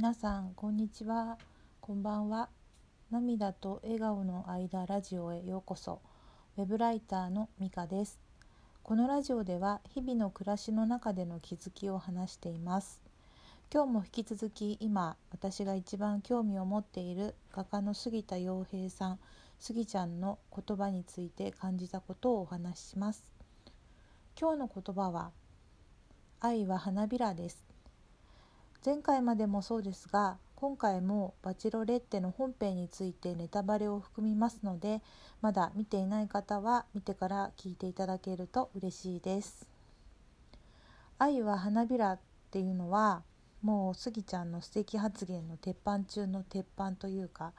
皆さんこんにちは。こんばんは。涙と笑顔の間ラジオへようこそ。ウェブライターのみかです。このラジオでは日々の暮らしの中での気づきを話しています。今日も引き続き今私が一番興味を持っている画家の杉田洋平さん杉ちゃんの言葉について感じたことをお話しします。今日の言葉は愛は花びらです。前回までもそうですが今回もバチロレッテの本編についてネタバレを含みますのでまだ見ていない方は見てから聞いていただけると嬉しいです。愛は花びらっていうのはもうスギちゃんの素敵発言の鉄板中の鉄板というか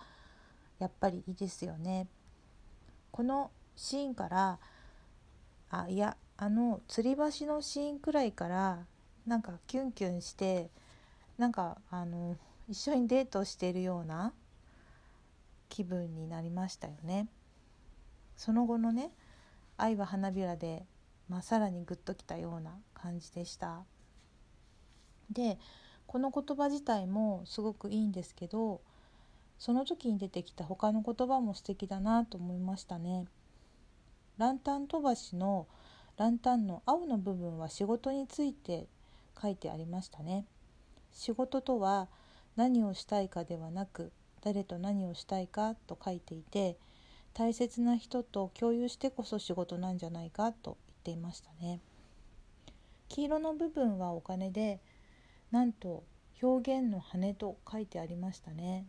やっぱりいいですよね。このシーンからあいやあの吊り橋のシーンくらいからなんかキュンキュンしてなんかあの一緒にデートしているような気分になりましたよね。その後のね「愛は花びらで」まあ、さらにグッときたような感じでした。でこの言葉自体もすごくいいんですけどその時に出てきた他の言葉も素敵だなと思いましたね。ランタン飛ばしのランタンの青の部分は仕事について書いてありましたね。仕事とは何をしたいかではなく誰と何をしたいかと書いていて大切な人と共有してこそ仕事なんじゃないかと言っていましたね。黄色の部分はお金でなんと表現の羽と書いてありましたね。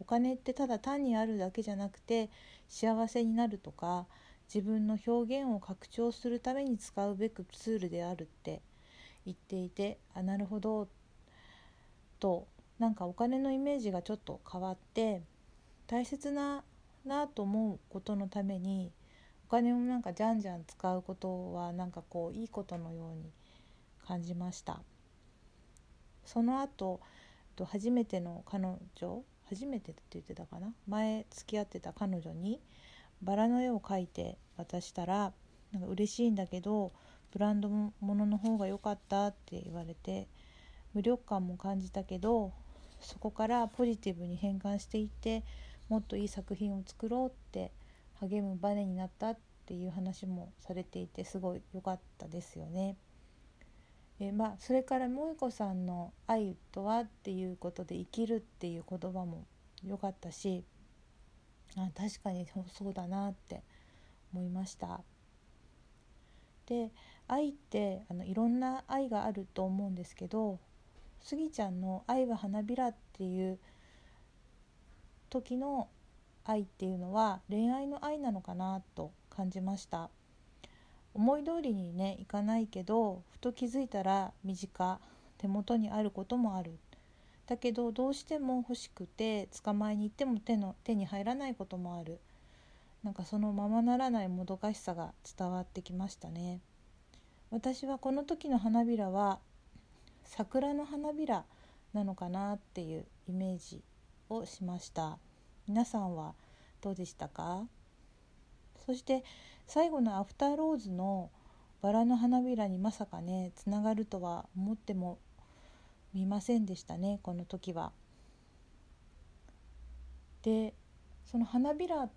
お金ってただ単にあるだけじゃなくて幸せになるとか自分の表現を拡張するために使うべくツールであるって言っていてあなるほどってとなんかお金のイメージがちょっと変わって大切ななと思うことのためにお金をなんかじゃんじゃん使うことはなんかこういいことのように感じました。その後と初めての彼女初めてって言ってたかな？前付き合ってた彼女にバラの絵を描いて渡したらなんか嬉しいんだけどブランドものの方が良かったって言われて無力感も感じたけどそこからポジティブに変換していってもっといい作品を作ろうって励むバネになったっていう話もされていてすごい良かったですよね。えまあ、それから萌子さんの「愛とは」っていうことで「生きる」っていう言葉も良かったしあ確かにそうだなって思いました。で愛ってあのいろんな愛があると思うんですけどスギちゃんの「愛は花びら」っていう時の愛っていうのは恋愛の愛なのかなと感じました。思い通りにねいかないけどふと気づいたら身近手元にあることもある。だけどどうしても欲しくて捕まえに行っても手の手に入らないこともある。なんかそのままならないもどかしさが伝わってきましたね。私はこの時の花びらは桜の花びらなのかなっていうイメージをしました皆さんはどうでしたか？そして最後のアフターローズのバラの花びらにまさかねつながるとは思ってもみませんでしたねこの時は。でその花びら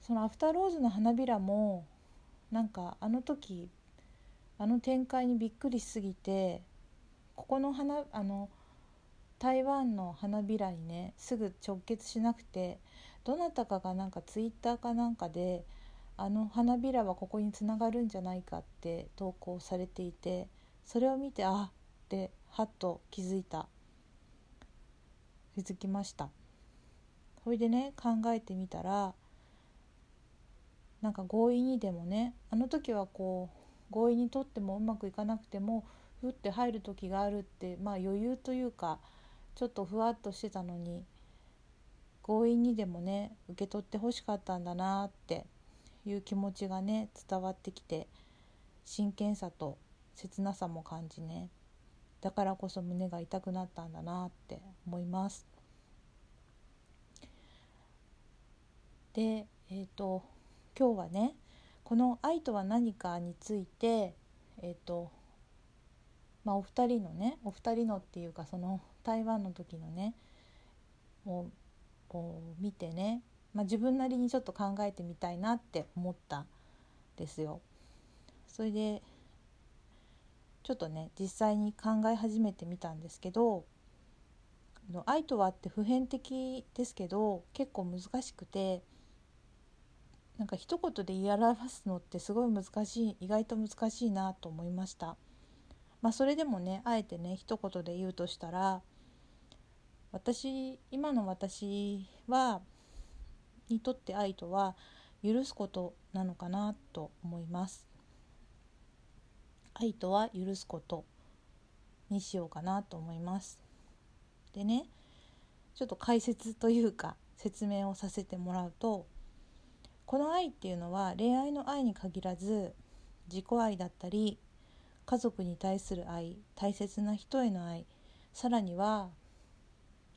そのアフターローズの花びらもなんかあの時あの展開にびっくりしすぎてここの花あの台湾の花びらにねすぐ直結しなくてどなたかがなんかツイッターかなんかであの花びらはここにつながるんじゃないかって投稿されていてそれを見てあってはっと気づいた。気づきました。それでね考えてみたらなんか強引にでもねあの時はこう強引にとってもうまくいかなくてもふって入る時があるってまあ余裕というかちょっとふわっとしてたのに強引にでもね受け取ってほしかったんだなっていう気持ちがね伝わってきて真剣さと切なさも感じねだからこそ胸が痛くなったんだなって思います。でえっ、ー、と今日はねこの「愛とは何か」についてえっ、ー、とまあ、お二人のねお二人のっていうかその台湾の時のねを見てね、まあ、自分なりにちょっと考えてみたいなって思ったんですよ。それでちょっとね実際に考え始めてみたんですけど愛とはって普遍的ですけど結構難しくてなんか一言で言い表すのってすごい難しい意外と難しいなと思いました。まあ、それでもねあえてね一言で言うとしたら私今の私はにとって愛とは許すことなのかなと思います。愛とは許すことにしようかなと思います。でねちょっと解説というか説明をさせてもらうとこの愛っていうのは恋愛の愛に限らず自己愛だったり家族に対する愛大切な人への愛さらには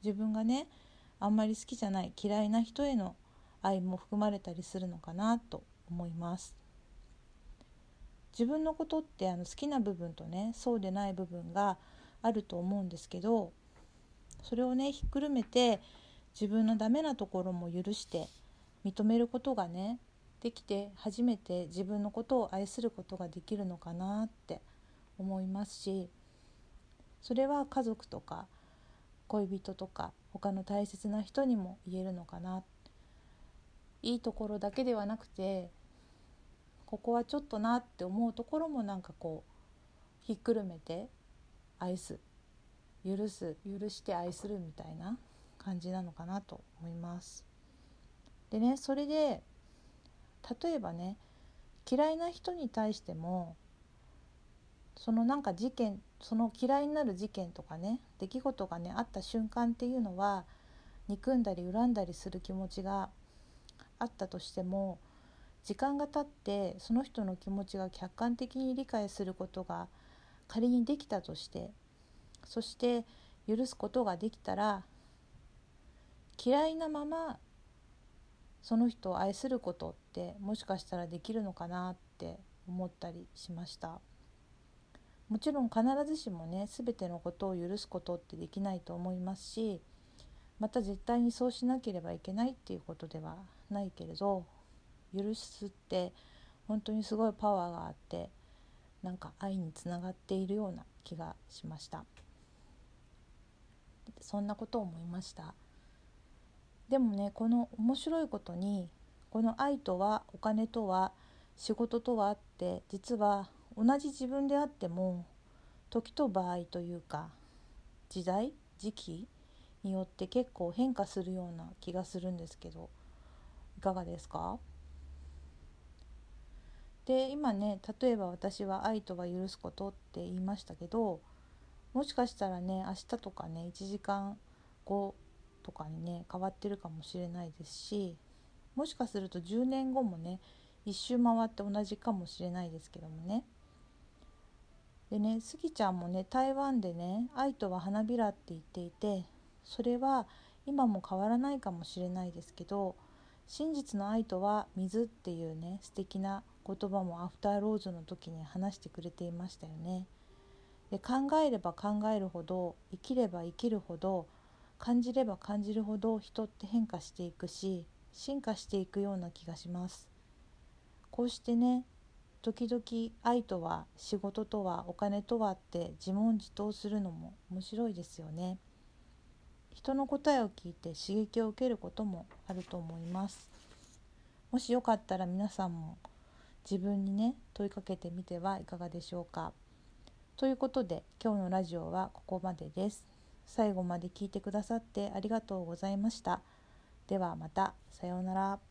自分がねあんまり好きじゃない嫌いな人への愛も含まれたりするのかなと思います。自分のことってあの好きな部分とねそうでない部分があると思うんですけどそれをねひっくるめて自分のダメなところも許して認めることがねできて初めて自分のことを愛することができるのかなって思いますしそれは家族とか恋人とか他の大切な人にも言えるのかないいところだけではなくてここはちょっとなって思うところもなんかこうひっくるめて愛す許す許して愛するみたいな感じなのかなと思います。でねそれで例えばね嫌いな人に対してもそのなんか事件その嫌いになる事件とかね出来事がねあった瞬間っていうのは憎んだり恨んだりする気持ちがあったとしても時間が経ってその人の気持ちが客観的に理解することが仮にできたとしてそして許すことができたら嫌いなままその人を愛することってもしかしたらできるのかなって思ったりしました。もちろん必ずしもね全てのことを許すことってできないと思いますしまた絶対にそうしなければいけないっていうことではないけれど許すって本当にすごいパワーがあってなんか愛につながっているような気がしましたそんなことを思いました。でもねこの面白いことにこの愛とはお金とは仕事とはって実は同じ自分であっても時と場合というか時代時期によって結構変化するような気がするんですけどいかがですか？で今ね例えば私は愛とは許すことって言いましたけどもしかしたらね明日とかね1時間後とかにね変わってるかもしれないですしもしかすると10年後もね一周回って同じかもしれないですけどもねでねスギちゃんもね台湾でね「愛とは花びら」って言っていてそれは今も変わらないかもしれないですけど真実の愛とは水っていうね素敵な言葉もアフターローズの時に話してくれていましたよね。で考えれば考えるほど生きれば生きるほど感じれば感じるほど人って変化していくし進化していくような気がしますこうしてね時々愛とは仕事とはお金とはって自問自答するのも面白いですよね人の答えを聞いて刺激を受けることもあると思いますもしよかったら皆さんも自分にね問いかけてみてはいかがでしょうかということで今日のラジオはここまでです最後まで聞いてくださってありがとうございました。ではまた。さようなら。